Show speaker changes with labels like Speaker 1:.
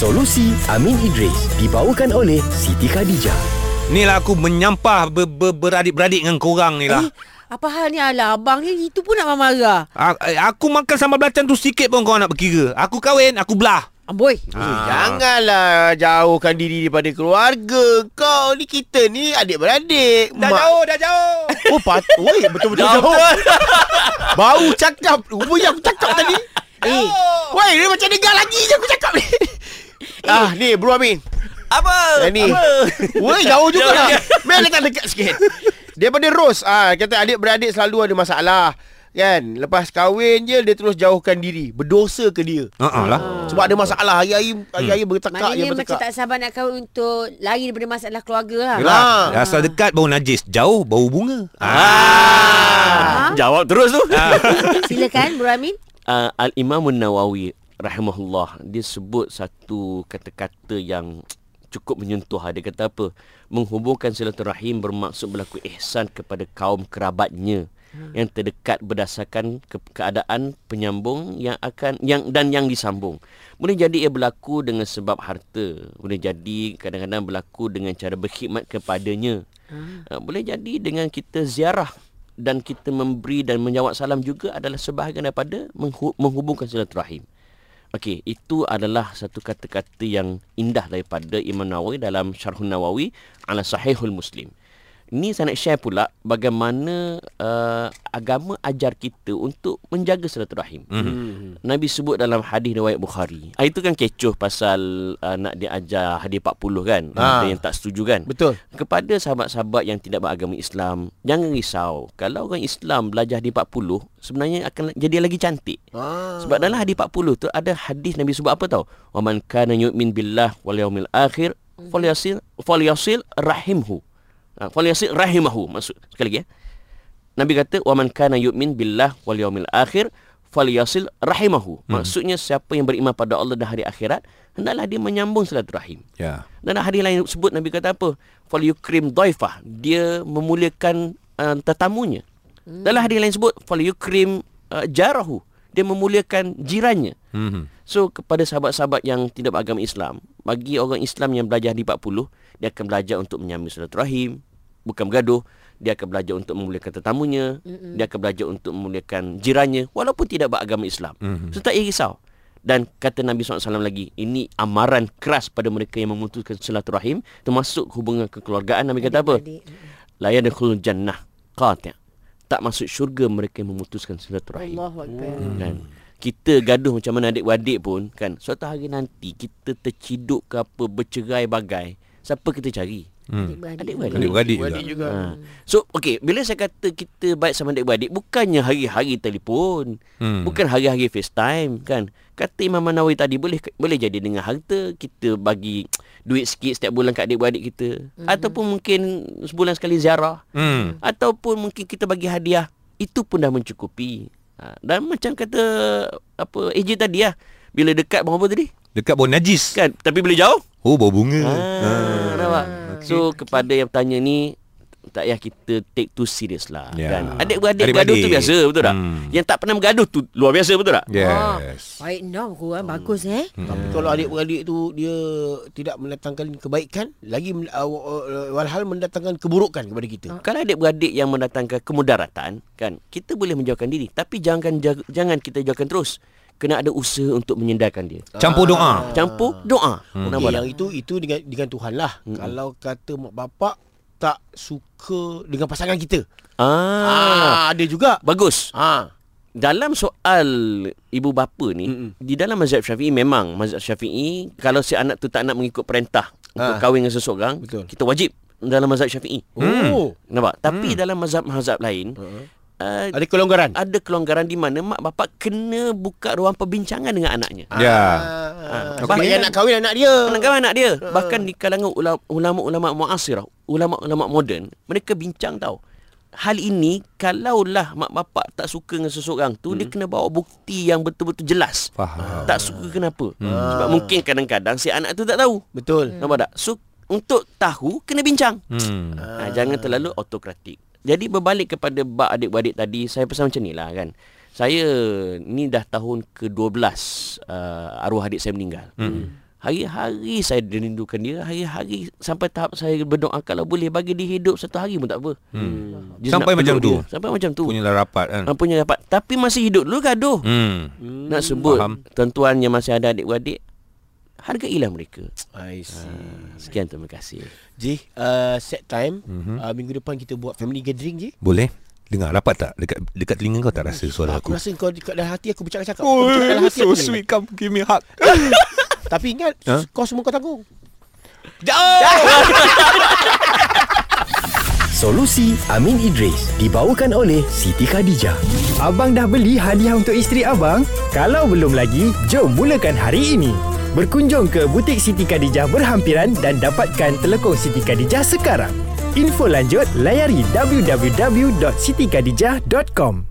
Speaker 1: Solusi Amin Idris dibawakan oleh Siti Khadijah.
Speaker 2: Ni lah aku menyampah ber, ber, beradik-beradik dengan korang ni lah.
Speaker 3: Eh, apa hal ni ala abang ni itu pun nak marah-marah.
Speaker 2: A- aku makan sambal belacan tu sikit pun kau nak berkira. Aku kahwin, aku belah.
Speaker 3: Amboi.
Speaker 4: Ah. Janganlah jauhkan diri daripada keluarga. Kau ni kita ni adik-beradik.
Speaker 2: Dah jauh, dah jauh.
Speaker 4: Oh, patut. Oi, betul-betul jauh. Bau cakap. Rupanya aku cakap tadi.
Speaker 3: Eh,
Speaker 4: Woi, dia macam dengar lagi je aku cakap ni. Ah, ni Bro Amin.
Speaker 2: Apa?
Speaker 4: Yang ni. Woi, jauh juga lah. Main dekat-dekat sikit. Daripada Ros, ah, kata adik-beradik selalu ada masalah. Kan Lepas kahwin je Dia terus jauhkan diri Berdosa ke dia
Speaker 2: Ha lah.
Speaker 4: Sebab ada masalah Hari-hari Hari-hari bertekak je
Speaker 3: maknanya macam
Speaker 4: bertekak
Speaker 3: tak sabar nak kahwin untuk lari daripada masalah keluarga lah.
Speaker 2: Yelah,
Speaker 4: Ah.
Speaker 2: rasa dekat bau najis, jauh bau bunga.
Speaker 4: Ah.
Speaker 5: Jawab terus tu.
Speaker 3: Silakan Bro Amin.
Speaker 5: uh, Al-Imam Nawawi rahimahullah dia sebut satu kata-kata yang cukup menyentuh dia kata apa menghubungkan silaturahim bermaksud berlaku ihsan kepada kaum kerabatnya hmm. yang terdekat berdasarkan ke- keadaan penyambung yang akan yang dan yang disambung boleh jadi ia berlaku dengan sebab harta boleh jadi kadang-kadang berlaku dengan cara berkhidmat kepadanya hmm. uh, boleh jadi dengan kita ziarah dan kita memberi dan menjawab salam juga adalah sebahagian daripada menghu- menghubungkan silaturahim. Okey, itu adalah satu kata-kata yang indah daripada Imam Nawawi dalam Syarhun Nawawi ala Sahihul Muslim. Ini saya nak share pula bagaimana uh, agama ajar kita untuk menjaga silaturahim. Mm-hmm. Nabi sebut dalam hadis riwayat Bukhari. Ah, itu kan kecoh pasal uh, nak diajar hadis 40 kan.
Speaker 4: Ah.
Speaker 5: Ada yang tak setuju kan.
Speaker 4: Betul
Speaker 5: Kepada sahabat-sahabat yang tidak beragama Islam, jangan risau. Kalau orang Islam belajar hadis 40, sebenarnya akan jadi lagi cantik.
Speaker 4: ah.
Speaker 5: Sebab dalam hadis 40 tu ada hadis Nabi sebut apa tau? Wa man kana yu'min billah wal yawmil akhir falyasil falyasil rahimhu. Ha, falyasil rahimahu maksud sekali lagi ya. Nabi kata wa man kana yu'min billah wal yawmil akhir falyasil rahimahu. Maksudnya siapa yang beriman pada Allah dan hari akhirat hendaklah dia menyambung silaturahim.
Speaker 2: Ya.
Speaker 5: Dan hadis lain sebut Nabi kata apa? Fal yukrim dhaifah. Dia memuliakan uh, tetamunya. Hmm. Dalam hadis lain sebut fal yukrim uh, jarahu. Dia memuliakan jirannya.
Speaker 2: Hmm.
Speaker 5: So kepada sahabat-sahabat yang tidak beragama Islam, bagi orang Islam yang belajar di 40, dia akan belajar untuk menyambung silaturahim, bukan bergaduh. Dia akan belajar untuk memuliakan tetamunya, mm-hmm. dia akan belajar untuk memuliakan jirannya walaupun tidak beragama Islam. Mm-hmm. So tak risau. Dan kata Nabi SAW lagi, ini amaran keras pada mereka yang memutuskan silaturahim termasuk hubungan kekeluargaan. Nabi kata apa? La yadkhulul jannah qati'. Tak masuk syurga mereka yang memutuskan silaturahim.
Speaker 3: Allahu Akbar.
Speaker 5: Kan? Kita gaduh macam mana adik-beradik pun kan suatu hari nanti kita terciduk ke apa bercerai bagai siapa kita cari?
Speaker 2: Hmm.
Speaker 3: Adik-beradik.
Speaker 2: Adik-beradik juga.
Speaker 4: Juga
Speaker 5: Ha. So okey bila saya kata kita baik sama adik-beradik bukannya hari-hari telefon,
Speaker 2: Hmm.
Speaker 5: bukan hari-hari FaceTime kan. Kata Imam Nawawi tadi boleh boleh jadi dengan harta kita bagi duit sikit setiap bulan kat adik-beradik kita mm-hmm. ataupun mungkin sebulan sekali ziarah
Speaker 2: Hmm.
Speaker 5: ataupun mungkin kita bagi hadiah itu pun dah mencukupi. Ha, dan macam kata apa AJ tadi lah bila dekat bang apa tadi?
Speaker 2: Dekat bau najis.
Speaker 5: Kan tapi bila jauh
Speaker 2: Oh, bau bunga.
Speaker 5: Ah, nampak? So kepada yang bertanya ni tak payah kita take too serious lah
Speaker 2: Ya.
Speaker 5: kan. Adik-beradik
Speaker 2: Adik-beradik.
Speaker 5: gaduh tu biasa betul tak?
Speaker 2: Hmm.
Speaker 5: Yang tak pernah bergaduh tu luar biasa betul tak?
Speaker 2: Yes.
Speaker 3: Baik no kurang bagus eh.
Speaker 4: Tapi kalau adik-beradik tu Dia tidak mendatangkan kebaikan Lagi uh, Walhal mendatangkan keburukan kepada kita
Speaker 5: Kalau adik-beradik yang mendatangkan kemudaratan kan, kita boleh menjauhkan diri tapi jangan jangan kita jauhkan terus. Kena ada usaha untuk menyendarkan dia.
Speaker 2: Campur doa.
Speaker 5: Campur doa.
Speaker 2: Hmm.
Speaker 5: Nampak
Speaker 4: Okay,
Speaker 5: tak?
Speaker 4: yang itu itu dengan dengan Tuhan lah.
Speaker 5: Mm-mm.
Speaker 4: Kalau kata mak bapak tak suka dengan pasangan kita.
Speaker 5: Ah,
Speaker 4: Ah, ada juga.
Speaker 5: bagus.
Speaker 4: Ah,
Speaker 5: Dalam soal ibu bapa ni,
Speaker 4: Mm-mm.
Speaker 5: di dalam mazhab Syafi'i memang mazhab Syafi'i kalau si anak tu tak nak mengikut perintah untuk
Speaker 4: Ah.
Speaker 5: kahwin dengan seseorang,
Speaker 4: Betul.
Speaker 5: kita wajib dalam mazhab Syafi'i.
Speaker 4: oh.
Speaker 5: Nampak? Tapi dalam mazhab-mazhab lain,
Speaker 4: Uh-huh.
Speaker 5: Uh,
Speaker 4: Ada kelonggaran.
Speaker 5: ada kelonggaran di mana mak bapak kena buka ruang perbincangan dengan anaknya.
Speaker 2: Ya.
Speaker 4: Ah,
Speaker 5: Okey.
Speaker 4: sebab nak kahwin anak dia.
Speaker 5: Anak kawan anak dia Bahkan di kalangan ulama- ulama-ulama muasirah Ulama-ulama moden Mereka bincang tau Hal ini Kalaulah mak bapak tak suka dengan seseorang tu Dia kena bawa bukti yang betul-betul jelas
Speaker 2: Faham.
Speaker 5: Tak suka kenapa Sebab mungkin kadang-kadang si anak tu tak tahu
Speaker 4: Betul.
Speaker 5: Nampak tak? So untuk tahu kena bincang
Speaker 2: Hmm.
Speaker 5: ha, Jangan terlalu autokratik Jadi berbalik kepada bab adik-beradik tadi Saya pesan macam ni lah kan Saya ni dah tahun ke-12 uh, Arwah adik saya meninggal
Speaker 2: Hmm.
Speaker 5: Hari-hari saya rindukan dia Hari-hari Sampai tahap saya berdoa Kalau boleh bagi dia hidup Satu hari pun tak apa
Speaker 2: Hmm.
Speaker 5: Dia
Speaker 2: Sampai macam
Speaker 5: peluk
Speaker 2: tu.
Speaker 5: dia. Sampai macam tu
Speaker 2: Punyalah rapat kan.
Speaker 5: Ah, Punya dapat Tapi masih hidup dulu gaduh
Speaker 2: Hmm.
Speaker 5: Nak sebut
Speaker 2: Faham.
Speaker 5: Tuan-tuan yang masih ada adik-beradik Hargailah mereka
Speaker 4: I see.
Speaker 5: Sekian terima kasih
Speaker 4: Ji, uh, set time. Uh, minggu depan kita buat family gathering, Ji.
Speaker 2: Boleh? Dengar rapat tak? Dekat dekat telinga kau tak rasa suara
Speaker 4: Aku
Speaker 2: aku?
Speaker 4: rasa kau dekat dalam hati aku bercakap-cakap. Kau bercakap dalam hati aku ni.
Speaker 2: Come give me hug.
Speaker 4: Tapi ingat,
Speaker 2: Ha?
Speaker 4: kau semua kau tanggung.
Speaker 1: Solusi Amin Idris dibawakan oleh Siti Khadijah.
Speaker 6: Abang dah beli hadiah untuk isteri abang? Kalau belum lagi, jom mulakan hari ini. Berkunjung ke butik Siti Khadijah berhampiran dan dapatkan telekong Siti Khadijah sekarang. Info lanjut layari www.sitikadijah.com.